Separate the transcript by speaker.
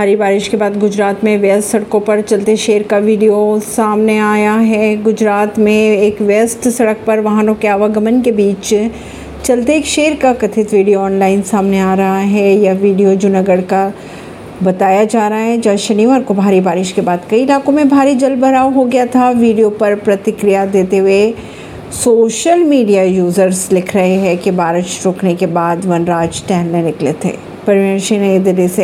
Speaker 1: भारी बारिश के बाद गुजरात में व्यस्त सड़कों पर चलते शेर का वीडियो सामने आया है। गुजरात में एक व्यस्त सड़क पर वाहनों के आवागमन के बीच चलते एक शेर का कथित वीडियो ऑनलाइन सामने आ रहा है। यह वीडियो जूनागढ़ का बताया जा रहा है। जहाँ शनिवार को भारी बारिश के बाद कई इलाकों में भारी जल भराव हो गया था। वीडियो पर प्रतिक्रिया देते हुए सोशल मीडिया यूज़र्स लिख रहे हैं कि बारिश रुकने के बाद वनराज टहलने निकले थे। परवीन सिंह नई दिल्ली से।